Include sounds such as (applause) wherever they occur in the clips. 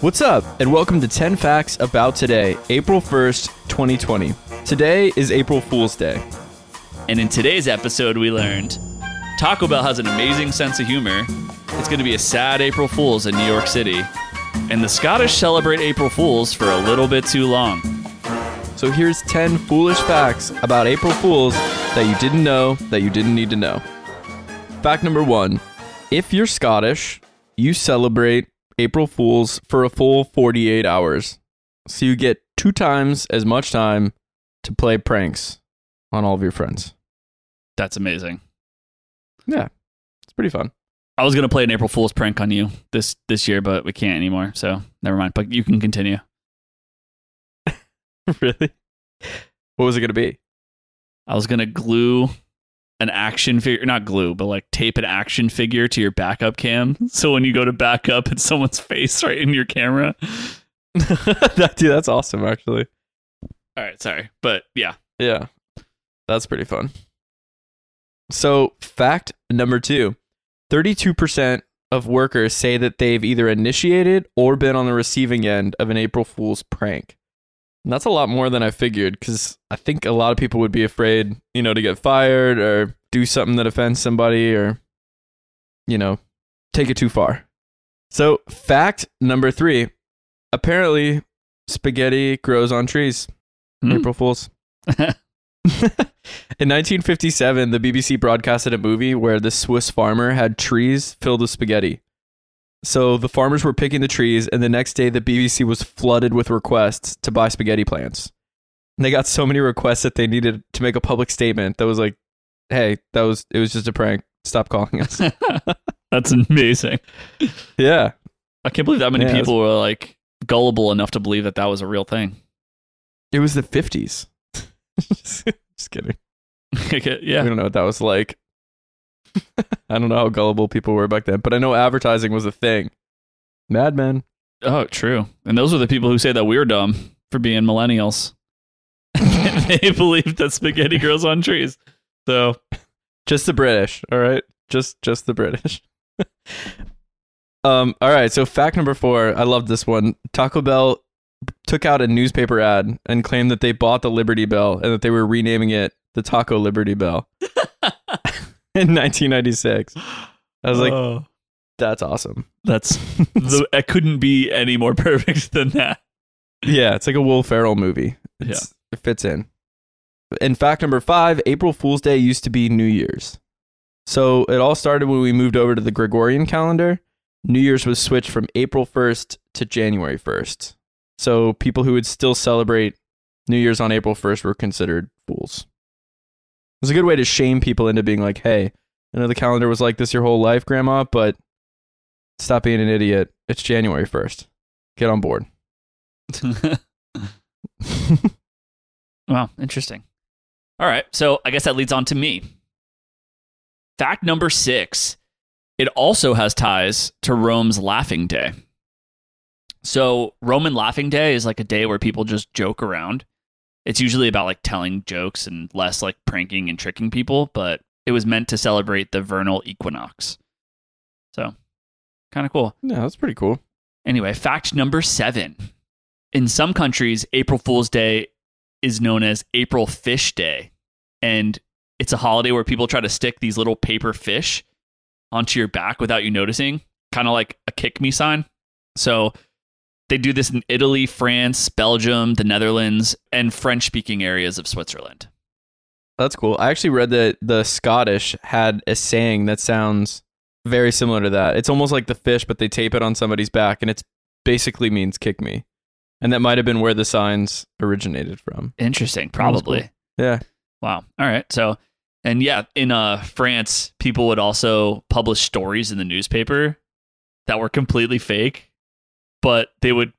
What's up, and welcome to 10 Facts About Today, April 1st, 2020. Today is April Fool's Day. And in today's episode, we learned Taco Bell has an amazing sense of humor. It's going to be a sad April Fool's in New York City. And the Scottish celebrate April Fools for a little bit too long. So here's 10 foolish facts about April Fools that you didn't know that you didn't need to know. Fact number one if you're Scottish, you celebrate April Fools for a full 48 hours. So you get two times as much time to play pranks on all of your friends. That's amazing. Yeah, it's pretty fun. I was going to play an April Fool's prank on you this this year, but we can't anymore. So never mind. But you can continue. (laughs) really? What was it going to be? I was going to glue an action figure, not glue, but like tape an action figure to your backup cam. (laughs) So when you go to back up, it's (laughs) someone's face right in your camera. (laughs) that, dude, that's awesome, actually. All right, sorry. But yeah. Yeah, that's pretty fun. So, fact number two 32% of workers say that they've either initiated or been on the receiving end of an April Fool's prank. And that's a lot more than I figured because I think a lot of people would be afraid, you know, to get fired or do something that offends somebody or, you know, take it too far. So, fact number three apparently, spaghetti grows on trees. Hmm. April Fools. (laughs) In 1957, the BBC broadcasted a movie where the Swiss farmer had trees filled with spaghetti. So the farmers were picking the trees, and the next day, the BBC was flooded with requests to buy spaghetti plants. And they got so many requests that they needed to make a public statement that was like, "Hey, that was it was just a prank. Stop calling us." (laughs) That's amazing. yeah, I can't believe that many Yeah, people were like gullible enough to believe that that was a real thing. it was the 50s. (laughs) just kidding. (laughs) yeah, We don't know what that was like. I don't know how gullible people were back then, but I know advertising was a thing. Mad Men. Oh, true. And those are the people who say that we're dumb for being millennials. (laughs) they believe that spaghetti grows on trees. So Just the British, all right? Just just the British. (laughs) um all right, so fact number 4, I love this one. Taco Bell took out a newspaper ad and claimed that they bought the Liberty Bell and that they were renaming it the Taco Liberty Bell (laughs) (laughs) in 1996. I was like, Oh, that's awesome. that's (laughs) the, it couldn't be any more (laughs) perfect than that. Yeah, it's like a Will Ferrell movie. It's, It fits in. In fact number five, April Fool's Day used to be New Year's. So it all started when we moved over to the Gregorian calendar. New Year's was switched from April 1st to January 1st. So people who would still celebrate New Year's on April 1st were considered fools. It was a good way to shame people into being like, hey, I know the calendar was like this your whole life, Grandma, but stop being an idiot. It's January 1st. Get on board. (laughs) wow, interesting. All right, so I guess that leads on to me. Fact number six it also has ties to Rome's Laughing Day. So, Roman Laughing Day is like a day where people just joke around. It's usually about like telling jokes and less like pranking and tricking people, but it was meant to celebrate the vernal equinox. So, kind of cool. Yeah, that's pretty cool. Anyway, fact number seven. In some countries, April Fool's Day is known as April Fish Day. And it's a holiday where people try to stick these little paper fish onto your back without you noticing, kind of like a kick me sign. So they do this in Italy, France, Belgium, the Netherlands, and French speaking areas of Switzerland. That's cool. I actually read that the Scottish had a saying that sounds very similar to that. It's almost like the fish, but they tape it on somebody's back, and it's basically means kick me. And that might have been where the signs originated from. Interesting, probably. cool. Yeah. Wow. All right. So, and yeah, in uh, France, people would also publish stories in the newspaper that were completely fake, but they would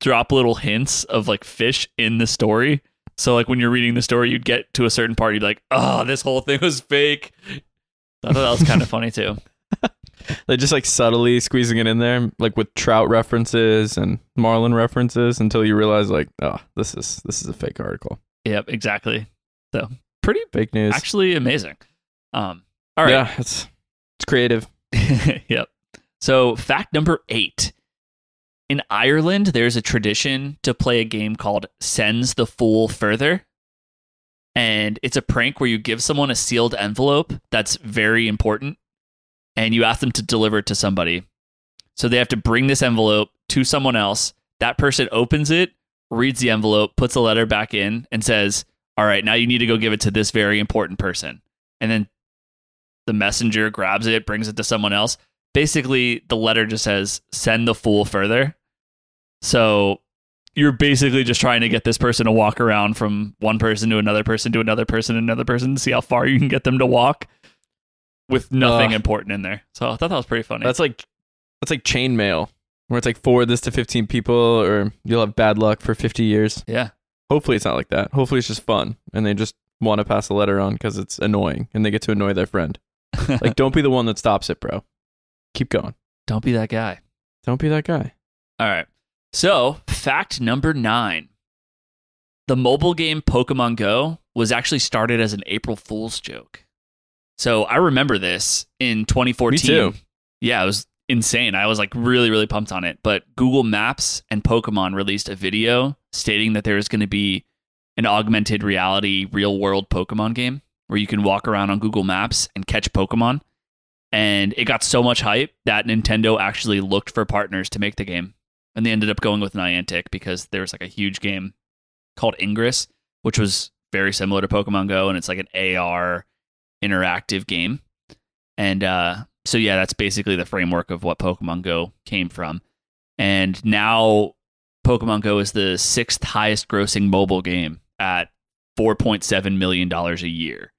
drop little hints of like fish in the story. So, like when you're reading the story, you'd get to a certain part, you'd be like, "Oh, this whole thing was fake." I thought that was kind of funny too. (laughs) They're just like subtly squeezing it in there, like with trout references and marlin references, until you realize, like, oh, this is this is a fake article. Yep, exactly. So, pretty Fake news. actually amazing. Um, all right. Yeah, it's it's creative. (laughs) yep. So, fact number eight. In Ireland, there's a tradition to play a game called Sends the Fool Further. And it's a prank where you give someone a sealed envelope that's very important and you ask them to deliver it to somebody. So they have to bring this envelope to someone else. That person opens it, reads the envelope, puts the letter back in, and says, All right, now you need to go give it to this very important person. And then the messenger grabs it, brings it to someone else. Basically, the letter just says, Send the fool further. So you're basically just trying to get this person to walk around from one person to another person to another person to another person to see how far you can get them to walk with nothing Ugh. important in there. So I thought that was pretty funny. That's like that's like chain mail, where it's like forward this to 15 people, or you'll have bad luck for 50 years. yeah. Hopefully, it's not like that. Hopefully, it's just fun, and they just want to pass a letter on because it's annoying, and they get to annoy their friend. (laughs) Like, don't be the one that stops it, bro. Keep going. Don't be that guy. Don't be that guy. All right. So, fact number nine the mobile game Pokemon Go was actually started as an April Fool's joke. So, I remember this in 2014. Me too. Yeah, it was insane. I was like really, really pumped on it. But Google Maps and Pokemon released a video stating that there is going to be an augmented reality real world Pokemon game where you can walk around on Google Maps and catch Pokemon. And it got so much hype that Nintendo actually looked for partners to make the game. And they ended up going with Niantic because there was like a huge game called Ingress, which was very similar to Pokemon Go. And it's like an AR interactive game. And uh, so, yeah, that's basically the framework of what Pokemon Go came from. And now Pokemon Go is the sixth highest grossing mobile game at $4.7 million a year,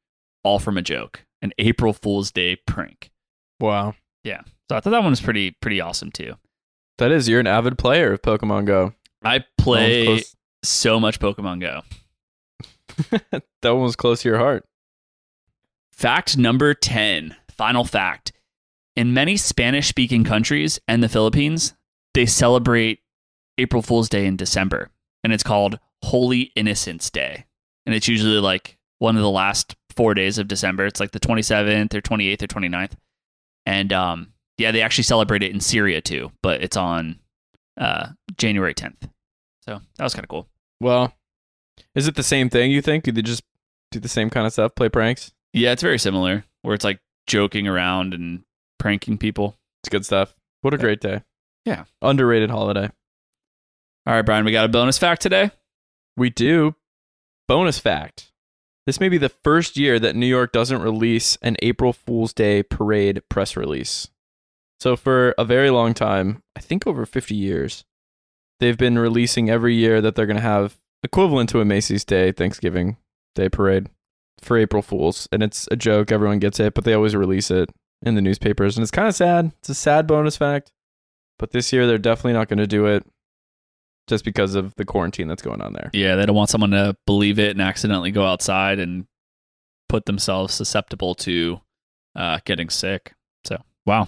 all from a joke, an April Fool's Day prank. Wow, Yeah. So I thought that one was pretty pretty awesome too. That is. You're an avid player of Pokemon Go. I play so much Pokemon Go. (laughs) that one was close to your heart. Fact number 10, final fact. In many Spanish speaking countries and the Philippines, they celebrate April Fool's Day in December, and it's called Holy Innocents Day. And it's usually like one of the last four days of December. It's like the 27th or 28th or 29th. And um, yeah, they actually celebrate it in Syria too, but it's on uh, January 10th. So that was kind of cool. Well, is it the same thing? You think? Do they just do the same kind of stuff? Play pranks? Yeah, it's very similar, where it's like joking around and pranking people. It's good stuff. What a Yeah. great day. Yeah. Underrated holiday. All right, Brian, we got a bonus fact today. We do. Bonus fact. This may be the first year that New York doesn't release an April Fool's Day parade press release. So, for a very long time, I think over 50 years, they've been releasing every year that they're going to have equivalent to a Macy's Day Thanksgiving Day parade for April Fools. And it's a joke. Everyone gets it, but they always release it in the newspapers. And it's kind of sad. It's a sad bonus fact. But this year, they're definitely not going to do it just because of the quarantine that's going on there. Yeah, they don't want someone to believe it and accidentally go outside and put themselves susceptible to uh, getting sick. So, wow.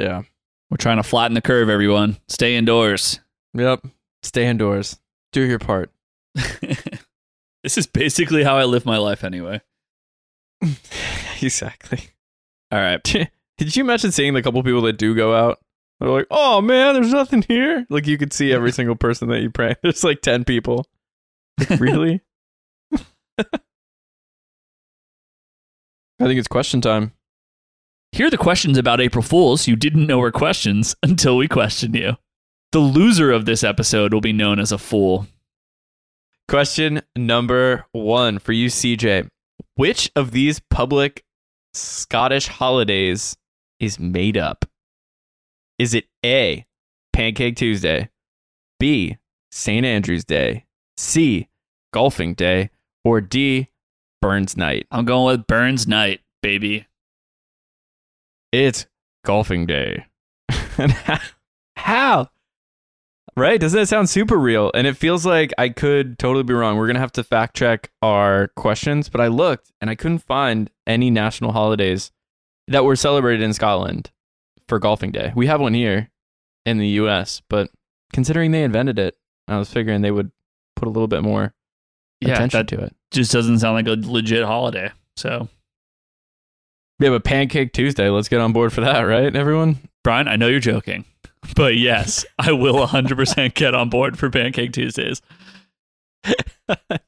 Yeah. We're trying to flatten the curve, everyone. Stay indoors. Yep. Stay indoors. Do your part. (laughs) this is basically how I live my life anyway. exactly. All right. (laughs) Did you imagine seeing the couple people that do go out? They're like, oh man, there's nothing here. Like you could see (laughs) every single person that you prank. There's like 10 people. Like, really? I think it's question time. Here are the questions about April Fools you didn't know were questions (laughs) until we questioned you. The loser of this episode will be known as a fool. Question number one for you, CJ. Which of these public Scottish holidays is made up? Is it A, Pancake Tuesday, B, St. Andrew's Day, C, Golfing Day, or D, Burns Night? I'm going with Burns Night, baby. It's Golfing Day. And (laughs) how- How? Right? Doesn't that sound super real? And it feels like I could totally be wrong. We're going to have to fact check our questions, but I looked and I couldn't find any national holidays that were celebrated in Scotland for Golfing Day. We have one here in the US, but considering they invented it, I was figuring they would put a little bit more Yeah, attention to it. just doesn't sound like a legit holiday. So, Yeah, but Pancake Tuesday, let's get on board for that, right, everyone? Brian, I know you're joking, but yes, (laughs) I will 100% get on board for Pancake Tuesdays. (laughs)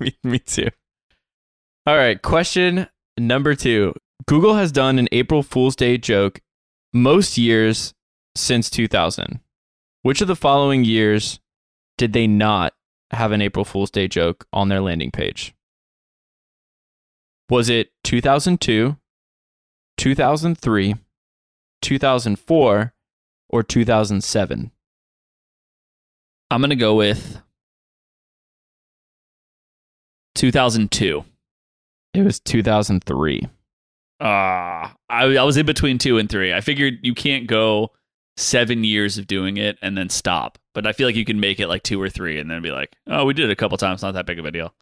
me, me too. All right, question number two. Google has done an April Fool's Day joke most years since 2000. Which of the following years did they not have an April Fool's Day joke on their landing page? Was it 2002, 2003, 2004, or 2007? I'm going to go with 2002. It was 2003. Ah, I, I was in between two and three. I figured you can't go seven years of doing it and then stop. But I feel like you can make it like two or three and then be like, oh, we did it a couple times. Not that big of a deal.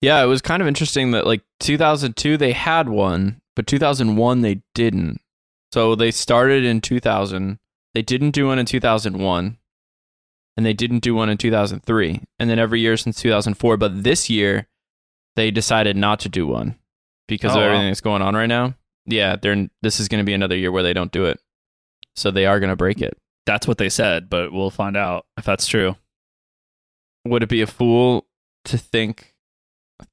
Yeah, it was kind of interesting that like 2002 they had one, but 2001 they didn't. So they started in 2000. They didn't do one in 2001. And they didn't do one in 2003. And then every year since 2004. But this year, they decided not to do one because Oh, of wow. everything that's going on right now. Yeah, they're, this is going to be another year where they don't do it. So they are going to break it. That's what they said, but we'll find out if that's true. Would it be a fool to think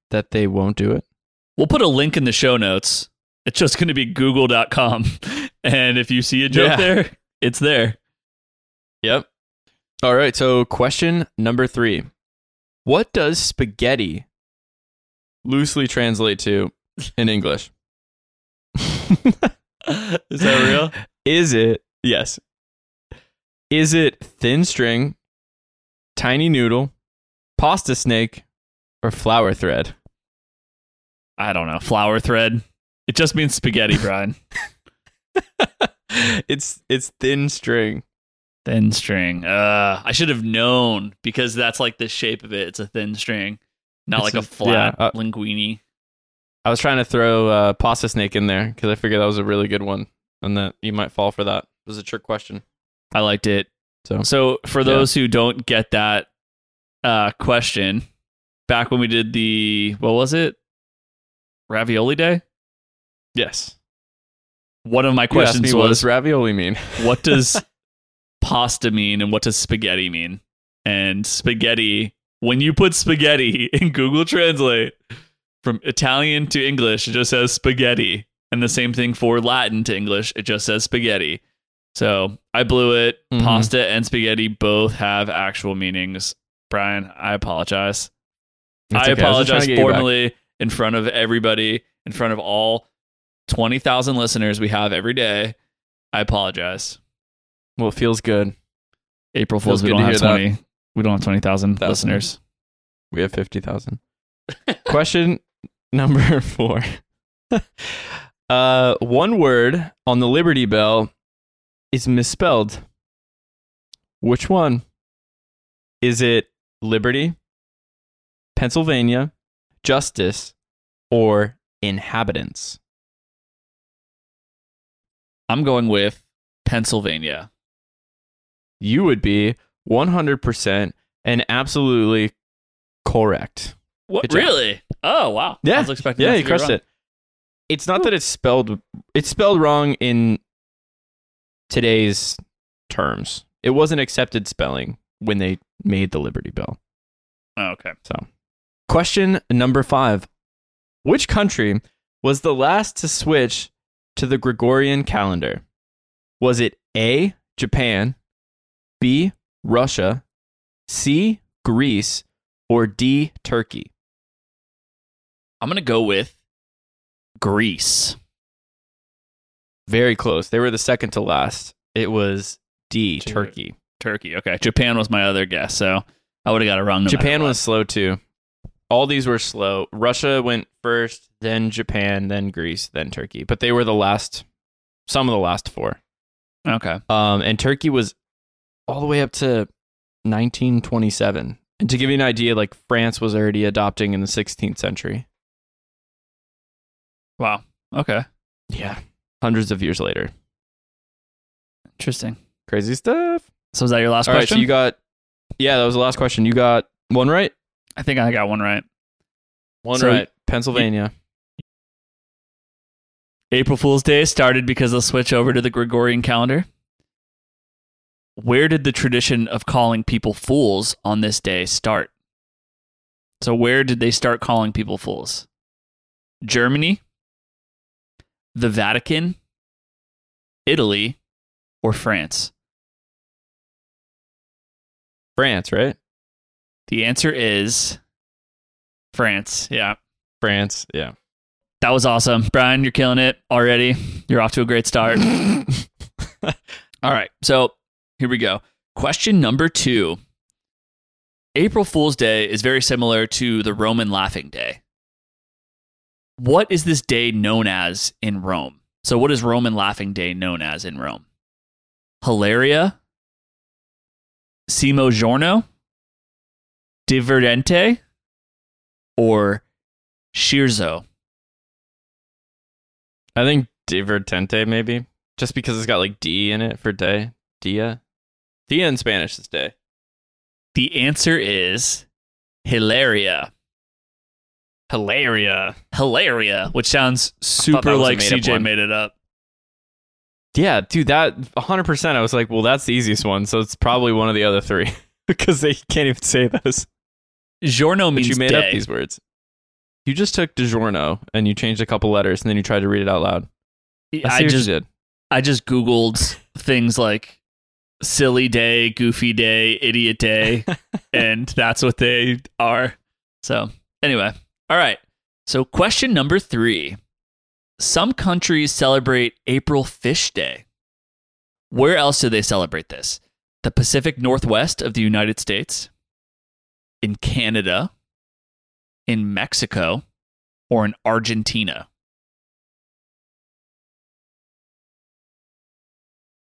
that they won't do it? We'll put a link in the show notes. It's just going to be google.com. (laughs) And if you see a joke Yeah. there, it's there. Yep. All right. So, question number three What does spaghetti loosely translate to in English? (laughs) Is that real? Is it, yes. Is it thin string, tiny noodle, pasta snake, or flower thread? I don't know. Flower thread. It just means spaghetti, Brian. (laughs) it's it's thin string. thin string. Uh, I should have known because that's like the shape of it. It's a thin string, not It's like a, a- flat yeah, uh, linguine. I was trying to throw uh, pasta snake in there because I figured that was a really good one and that you might fall for that. It was a trick question. I liked it. So- so for those who don't get that uh, question, back when we did the what was it, ravioli day? Yes. One of my questions me what was, does ravioli mean? (laughs) what does (laughs) pasta mean and what does spaghetti mean? And spaghetti, when you put spaghetti (laughs) in Google Translate from Italian to English, it just says spaghetti. And the same thing for Latin to English, it just says spaghetti. So I blew it. Mhm. Pasta and spaghetti both have actual meanings. Brian, I apologize. I okay. was apologize to get you back. formally in front of everybody, in front of all 20,000 listeners we have every day. I apologize. Well, it feels good. April Fools, we don't have hear that. 20. We don't have 20,000 Thousand. listeners. We have 50,000. (laughs) Question number four. (laughs) uh, one word on the Liberty Bell is misspelled. Which one? Is it Liberty, Pennsylvania, Justice, or Inhabitants? I'm going with Pennsylvania. You would be 100% and absolutely correct. What? Really? Oh, wow. Yeah. I was expecting Yeah, you crushed it. It's not that it's spelled it's spelled wrong in today's terms. It wasn't accepted spelling when they made the Liberty Bell. Oh, okay. So, question number 5. Which country was the last to switch to the Gregorian calendar? Was it A, Japan, B, Russia, C, Greece, or D, Turkey? I'm going to go with Greece. Very close. They were the second to last. It was D, Turkey. Turkey. Okay. Japan was my other guess. So I would have got it wrong. no Japan was slow too. All these were slow. Russia went first, then Japan, then Greece, then Turkey. But they were the last, some of the last four. Okay. Um, and Turkey was all the way up to 1927. And to give you an idea, like France was already adopting in the 16th century. Wow. Okay. Yeah, hundreds of years later. Interesting. Crazy stuff. So is that your last All right, question? so you got, yeah, that was the last question. You got one right. I think I got one right. One So- right. Pennsylvania. April Fool's Day started because of the switch over to the Gregorian calendar. where did the tradition of calling people fools on this day start? So, where did they start calling people fools? Germany, the Vatican, Italy, or France? France, right? The answer is France. Yeah. France, yeah. That was awesome. Brian, you're killing it already. You're off to a great start. (laughs) All right. So here we go. Question number two April Fool's Day is very similar to the Roman Laughing Day. What is this day known as in Rome? So, what is Roman Laughing Day known as in Rome? Hilaria? Simo Giorno? Divertente? Or Scherzo? I think divertente maybe, just because it's got like D in it for day. Dia. Dia in Spanish is day. The answer is Hilaria. Hilaria. Hilaria, which sounds super that was a like CJ made it up. Yeah, dude, that 100%. I was like, well, that's the easiest one. So it's probably one of the other three (laughs) because they can't even say those. Giorno But means you made day. up these words. You just took DiGiorno and you changed a couple letters and then you tried to read it out loud. I, just did. I just googled things like silly day, goofy day, idiot day, (laughs) and that's what they are. So, anyway. All right. So, question number 3. Some countries celebrate April Fish Day. Where else do they celebrate this? The Pacific Northwest of the United States, in Canada, in Mexico, or in Argentina?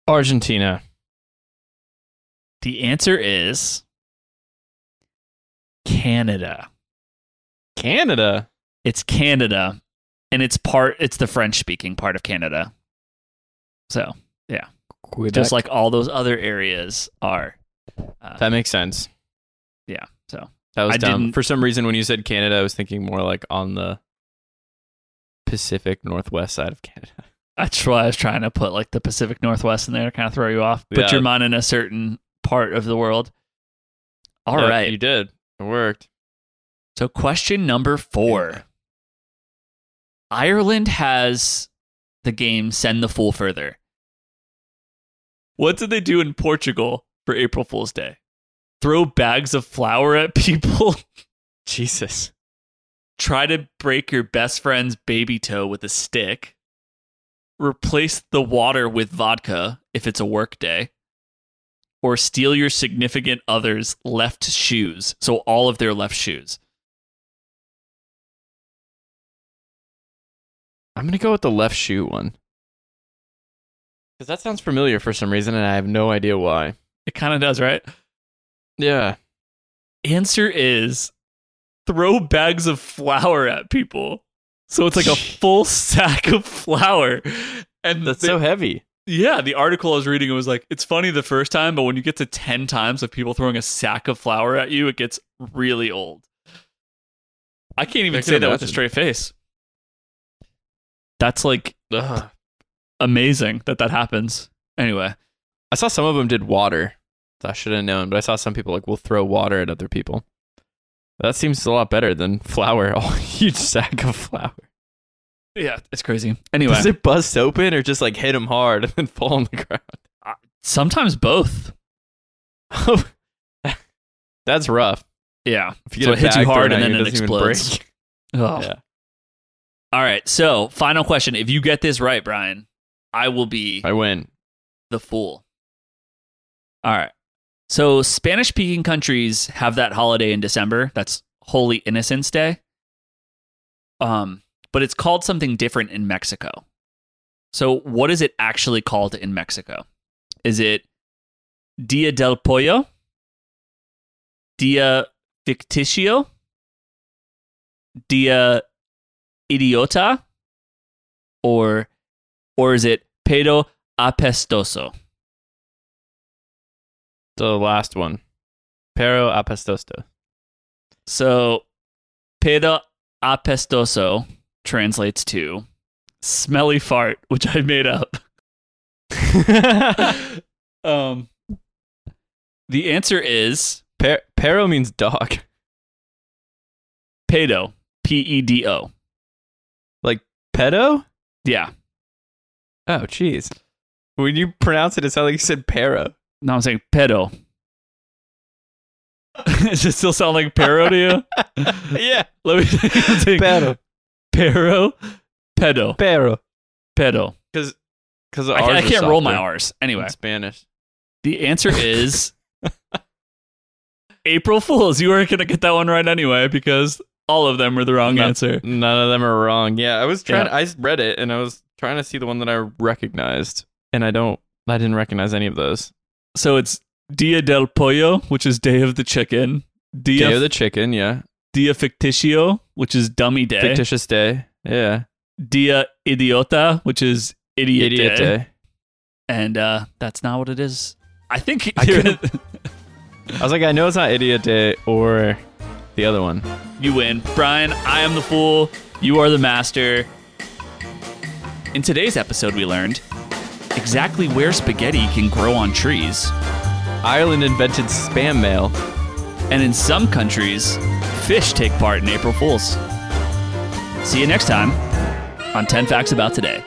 Argentina. The answer is Canada. Canada. It's Canada, and it's part. It's the French speaking part of Canada. So yeah. just like all those other areas are. Uh, that makes sense. yeah. So That was I dumb. didn't- For some reason, when you said Canada, I was thinking more like on the Pacific Northwest side of Canada. (laughs) that's why I was trying to put like the Pacific Northwest in there to kind of throw you off. Put Yeah. your mind in a certain part of the world. All right. Yeah, you did. It worked. So, question number four Ireland has the game Send the Fool Further. What did they do in Portugal for April Fool's Day? Throw bags of flour at people? (laughs) Jesus. Try to break your best friend's baby toe with a stick? Replace the water with vodka if it's a work day? Or steal your significant other's left shoes? So, all of their left shoes. I'm going to go with the left shoe one. Because that sounds familiar for some reason, and I have no idea why. It kind of does, right? Yeah. answer is throw bags of flour at people. So it's like a (laughs) full sack of flour. And That's the- so heavy. yeah, the article I was reading it was like it's funny the first time, but when you get to 10 times of people throwing a sack of flour at you, it gets really old. I can't even I say that with a straight face. That's like Ugh. amazing that that happens. Anyway, I saw some of them did water. I should have known, but I saw some people like will throw water at other people. That seems a lot better than flour. a (laughs) oh, huge sack of flour. yeah, it's crazy. Anyway, Does it bust open or just like hit them hard (laughs) and then fall on the ground? Uh, sometimes both. Oh, (laughs) that's rough. Yeah. If you So get it a hits you hard and then you, it explodes. Oh. Yeah. All right. So, final question. If you get this right, Brian, I will be I win. the fool. All right. So, Spanish speaking countries have that holiday in December. That's Holy Innocents Day. Um, but it's called something different in Mexico. So, what is it actually called in Mexico? Is it Dia del Pollo? Dia Ficticio? Dia Idiota? Or or is it Pedo Apestoso? The last one. Pero apestosto. So, pedo apestoso translates to smelly fart, which I made up. (laughs) um, The answer is Per- Pero means dog. pedo. P E D O. Like pedo? Yeah. Oh, jeez. When you pronounce it, it sounded like you said pero. No, I'm saying pedo. (laughs) Does it still sound like pero to you? (laughs) yeah. (laughs) Let me think. Pero. Pero. Pedo. Pero. Pedo. Because because I, I can't roll my R's. Anyway, in Spanish. the answer is April Fools. You weren't going to get that one right anyway because all of them were the wrong No. answer. None of them are wrong. Yeah, I was trying. Yeah. I read it and I was trying to see the one that I recognized, and I don't. I didn't recognize any of those. So it's Dia del Pollo, which is Day of the Chicken. Dia, Day of the chicken. Yeah. Dia Ficticio, which is Dummy Day. Fictitious day. Yeah. Dia Idiota, which is Idiot, Idiot Day. day. And uh, that's not what it is. I think I (laughs) I was like, I know it's not idiot day or the other one. you win. Brian, I am the fool. You are the master. In today's episode, we learned exactly where spaghetti can grow on trees. Ireland invented spam mail. And in some countries, fish take part in April Fools. See you next time on 10 Facts About Today.